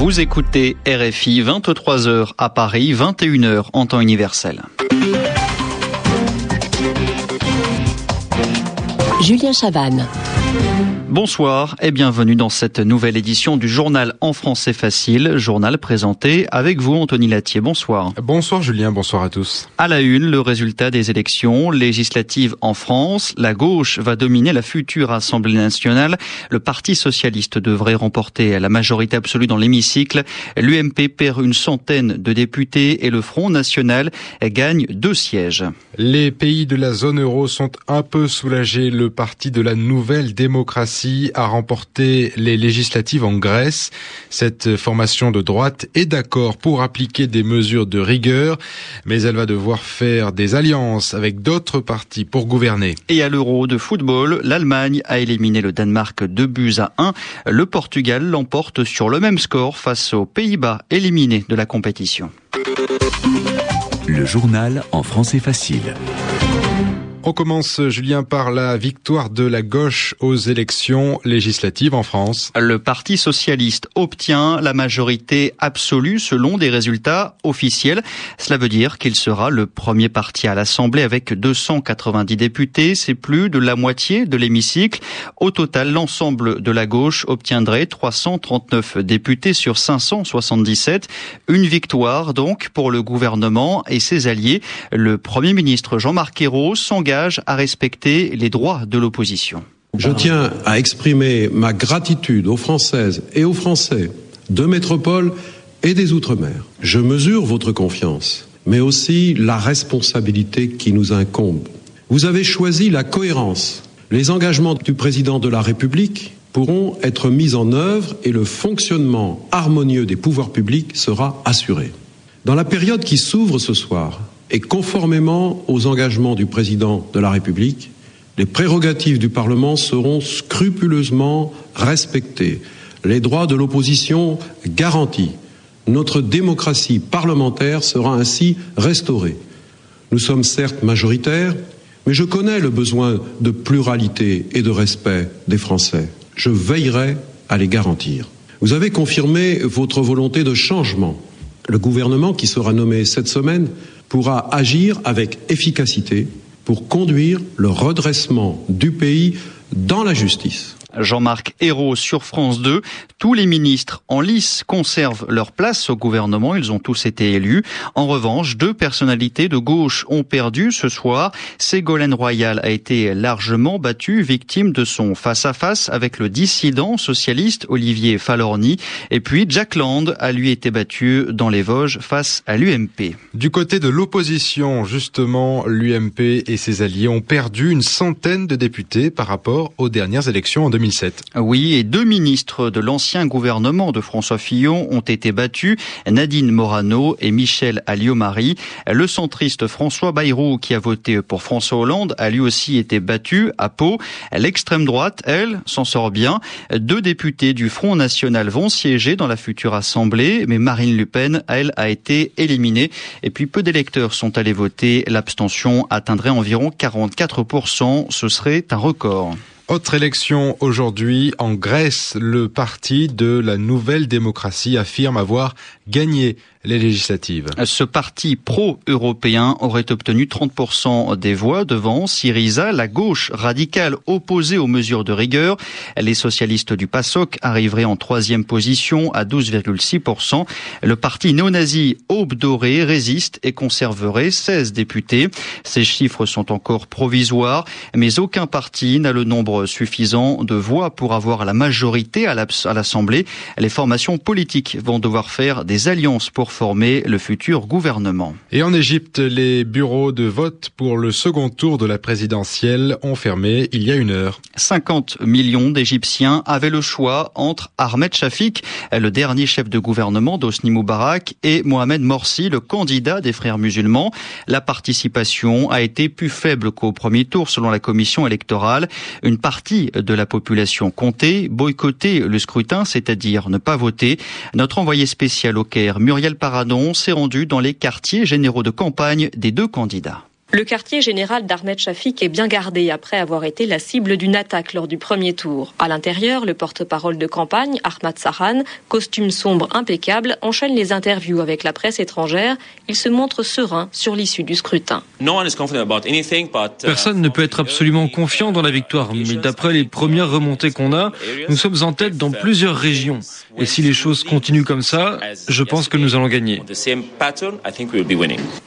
Vous écoutez RFI 23h à Paris, 21h en temps universel. Julien Chavannes. Bonsoir et bienvenue dans cette nouvelle édition du journal en français facile, journal présenté avec vous Anthony Latier. Bonsoir. Bonsoir Julien, bonsoir à tous. À la une, le résultat des élections législatives en France. La gauche va dominer la future Assemblée nationale. Le Parti socialiste devrait remporter la majorité absolue dans l'hémicycle. L'UMP perd une centaine de députés et le Front national gagne deux sièges. Les pays de la zone euro sont un peu soulagés. Le Parti de la nouvelle démocratie a remporté les législatives en Grèce. Cette formation de droite est d'accord pour appliquer des mesures de rigueur, mais elle va devoir faire des alliances avec d'autres partis pour gouverner. Et à l'Euro de football, l'Allemagne a éliminé le Danemark 2 buts à 1. Le Portugal l'emporte sur le même score face aux Pays-Bas éliminés de la compétition. Le journal en français facile. On commence, Julien, par la victoire de la gauche aux élections législatives en France. Le Parti socialiste obtient la majorité absolue selon des résultats officiels. Cela veut dire qu'il sera le premier parti à l'Assemblée avec 290 députés. C'est plus de la moitié de l'hémicycle. Au total, l'ensemble de la gauche obtiendrait 339 députés sur 577. Une victoire donc pour le gouvernement et ses alliés. Le Premier ministre Jean-Marc Ayrault s'engage à respecter les droits de l'opposition. Je tiens à exprimer ma gratitude aux Françaises et aux Français de métropole et des Outre-mer. Je mesure votre confiance, mais aussi la responsabilité qui nous incombe. Vous avez choisi la cohérence. Les engagements du président de la République pourront être mis en œuvre et le fonctionnement harmonieux des pouvoirs publics sera assuré. Dans la période qui s'ouvre ce soir, et conformément aux engagements du président de la République, les prérogatives du Parlement seront scrupuleusement respectées, les droits de l'opposition garantis. Notre démocratie parlementaire sera ainsi restaurée. Nous sommes certes majoritaires, mais je connais le besoin de pluralité et de respect des Français. Je veillerai à les garantir. Vous avez confirmé votre volonté de changement. Le gouvernement qui sera nommé cette semaine pourra agir avec efficacité pour conduire le redressement du pays dans la justice. Jean-Marc Ayrault sur France 2. Tous les ministres en lice conservent leur place au gouvernement. Ils ont tous été élus. En revanche, deux personnalités de gauche ont perdu ce soir. Ségolène Royal a été largement battue, victime de son face-à-face avec le dissident socialiste Olivier Falorni. Et puis Jack Land a lui été battu dans les Vosges face à l'UMP. Du côté de l'opposition, justement, l'UMP et ses alliés ont perdu une centaine de députés par rapport aux dernières élections en 2007. Oui, et deux ministres de l'ancien gouvernement de François Fillon ont été battus, Nadine Morano et Michel Alliot-Marie. Le centriste François Bayrou, qui a voté pour François Hollande, a lui aussi été battu à Pau. L'extrême droite, elle, s'en sort bien. Deux députés du Front National vont siéger dans la future Assemblée, mais Marine Le Pen, elle, a été éliminée. Et puis peu d'électeurs sont allés voter. L'abstention atteindrait environ 44%. Ce serait un record. Autre élection aujourd'hui en Grèce, le parti de la nouvelle démocratie affirme avoir gagné les législatives. Ce parti pro-européen aurait obtenu 30% des voix devant Syriza, la gauche radicale opposée aux mesures de rigueur. Les socialistes du PASOK arriveraient en troisième position à 12,6%. Le parti néo-nazi Aube Dorée résiste et conserverait 16 députés. Ces chiffres sont encore provisoires, mais aucun parti n'a le nombre suffisant de voix pour avoir la majorité à l'Assemblée. Les formations politiques vont devoir faire des alliances pour former le futur gouvernement. Et en Égypte, les bureaux de vote pour le second tour de la présidentielle ont fermé il y a une heure. 50 millions d'Égyptiens avaient le choix entre Ahmed Shafik, le dernier chef de gouvernement d'Osni Moubarak, et Mohamed Morsi, le candidat des frères musulmans. La participation a été plus faible qu'au premier tour selon la commission électorale. Une partie de la population comptait boycotter le scrutin, c'est-à-dire ne pas voter. Notre envoyé spécial au Caire, Muriel Paradon, s'est rendu dans les quartiers généraux de campagne des deux candidats. Le quartier général d'Ahmed Shafik est bien gardé après avoir été la cible d'une attaque lors du premier tour. À l'intérieur, le porte-parole de campagne, Ahmad Sahan, costume sombre impeccable, enchaîne les interviews avec la presse étrangère. Il se montre serein sur l'issue du scrutin. Personne ne peut être absolument confiant dans la victoire, mais d'après les premières remontées qu'on a, nous sommes en tête dans plusieurs régions. Et si les choses continuent comme ça, je pense que nous allons gagner.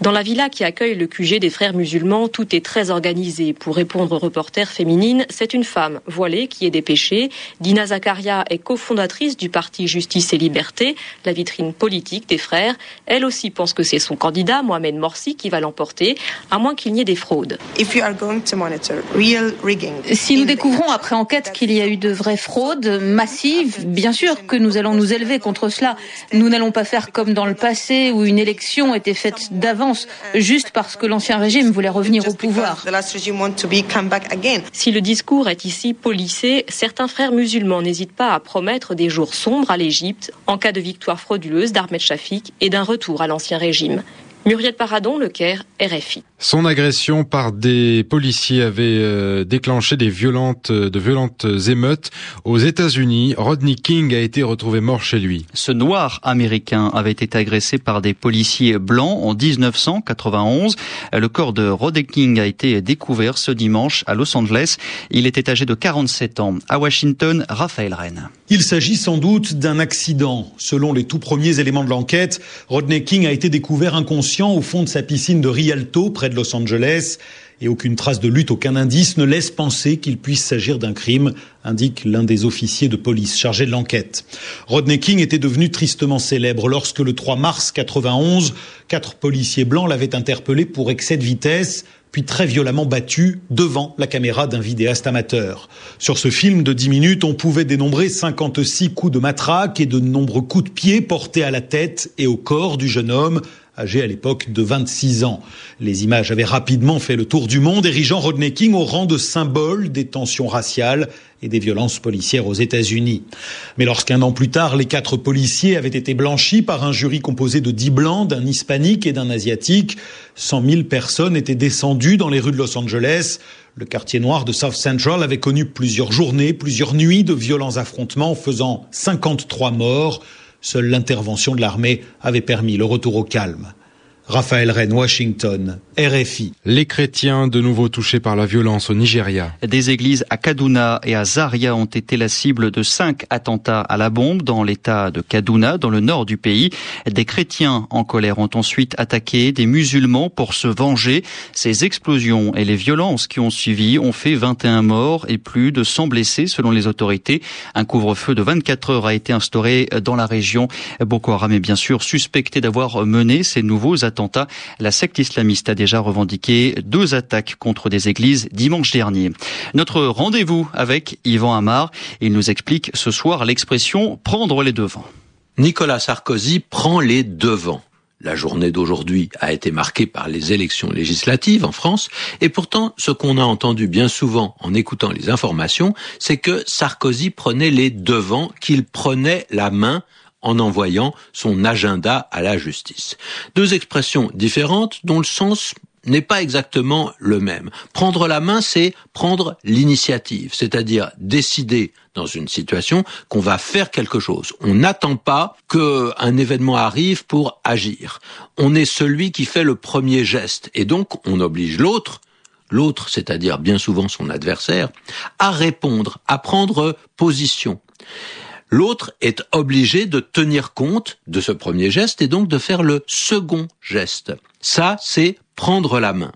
Dans la villa qui accueille le QG des frères musulmans, tout est très organisé. Pour répondre aux reporters féminines, c'est une femme voilée qui est dépêchée. Dina Zakaria est cofondatrice du parti Justice et Liberté, la vitrine politique des frères. Elle aussi pense que c'est son candidat, Mohamed Morsi, qui va l'emporter, à moins qu'il n'y ait des fraudes. Si nous découvrons après enquête qu'il y a eu de vraies fraudes massives, bien sûr que nous allons nous élever contre cela. Nous n'allons pas faire comme dans le passé où une élection était faite d'avance juste parce que l'ancien régime voulait revenir au pouvoir. Si le discours est ici policé, certains frères musulmans n'hésitent pas à promettre des jours sombres à l'Égypte en cas de victoire frauduleuse d'Ahmed Shafik et d'un retour à l'ancien régime. Muriel Paradon, Le Caire, RFI. Son agression par des policiers avait euh, déclenché des violentes, euh, de violentes émeutes aux États-Unis. Rodney King a été retrouvé mort chez lui. Ce noir américain avait été agressé par des policiers blancs en 1991. Le corps de Rodney King a été découvert ce dimanche à Los Angeles. Il était âgé de 47 ans. À Washington, Raphaël Rennes. Il s'agit sans doute d'un accident. Selon les tout premiers éléments de l'enquête, Rodney King a été découvert inconscient au fond de sa piscine de Rialto, près de Los Angeles, et aucune trace de lutte, aucun indice ne laisse penser qu'il puisse s'agir d'un crime, indique l'un des officiers de police chargés de l'enquête. Rodney King était devenu tristement célèbre lorsque le 3 mars 91, quatre policiers blancs l'avaient interpellé pour excès de vitesse puis très violemment battu devant la caméra d'un vidéaste amateur. Sur ce film de 10 minutes, on pouvait dénombrer 56 coups de matraque et de nombreux coups de pied portés à la tête et au corps du jeune homme, âgé à l'époque de 26 ans. Les images avaient rapidement fait le tour du monde, érigeant Rodney King au rang de symbole des tensions raciales et des violences policières aux États-Unis. Mais lorsqu'un an plus tard, les quatre policiers avaient été blanchis par un jury composé de dix blancs, d'un hispanique et d'un asiatique, 100 000 personnes étaient descendues dans les rues de Los Angeles. Le quartier noir de South Central avait connu plusieurs journées, plusieurs nuits de violents affrontements faisant 53 morts. Seule l'intervention de l'armée avait permis le retour au calme. Raphaël Rennes, Washington, RFI. Les chrétiens de nouveau touchés par la violence au Nigeria. Des églises à Kaduna et à Zaria ont été la cible de cinq attentats à la bombe dans l'état de Kaduna, dans le nord du pays. Des chrétiens en colère ont ensuite attaqué des musulmans pour se venger. Ces explosions et les violences qui ont suivi ont fait 21 morts et plus de 100 blessés selon les autorités. Un couvre-feu de 24 heures a été instauré dans la région. Boko Haram est bien sûr suspecté d'avoir mené ces nouveaux attentats la secte islamiste a déjà revendiqué deux attaques contre des églises dimanche dernier. Notre rendez-vous avec Yvan Amar, il nous explique ce soir l'expression prendre les devants. Nicolas Sarkozy prend les devants. La journée d'aujourd'hui a été marquée par les élections législatives en France, et pourtant ce qu'on a entendu bien souvent en écoutant les informations, c'est que Sarkozy prenait les devants, qu'il prenait la main en envoyant son agenda à la justice. Deux expressions différentes dont le sens n'est pas exactement le même. Prendre la main, c'est prendre l'initiative, c'est-à-dire décider dans une situation qu'on va faire quelque chose. On n'attend pas qu'un événement arrive pour agir. On est celui qui fait le premier geste et donc on oblige l'autre l'autre, c'est-à-dire bien souvent son adversaire, à répondre, à prendre position. L'autre est obligé de tenir compte de ce premier geste et donc de faire le second geste. Ça, c'est prendre la main.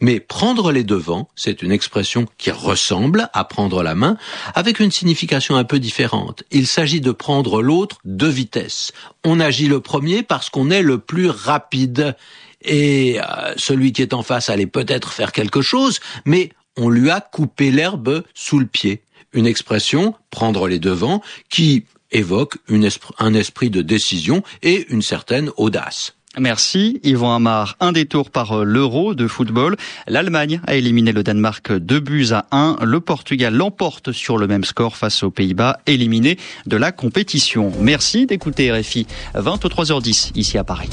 Mais prendre les devants, c'est une expression qui ressemble à prendre la main, avec une signification un peu différente. Il s'agit de prendre l'autre de vitesse. On agit le premier parce qu'on est le plus rapide. Et euh, celui qui est en face allait peut-être faire quelque chose, mais on lui a coupé l'herbe sous le pied une expression, prendre les devants, qui évoque un esprit de décision et une certaine audace. Merci Yvon Amar. Un détour par euh, l'Euro de football. L'Allemagne a éliminé le Danemark 2 buts à 1. Le Portugal l'emporte sur le même score face aux Pays-Bas, éliminé de la compétition. Merci d'écouter RFI 23h10 ici à Paris.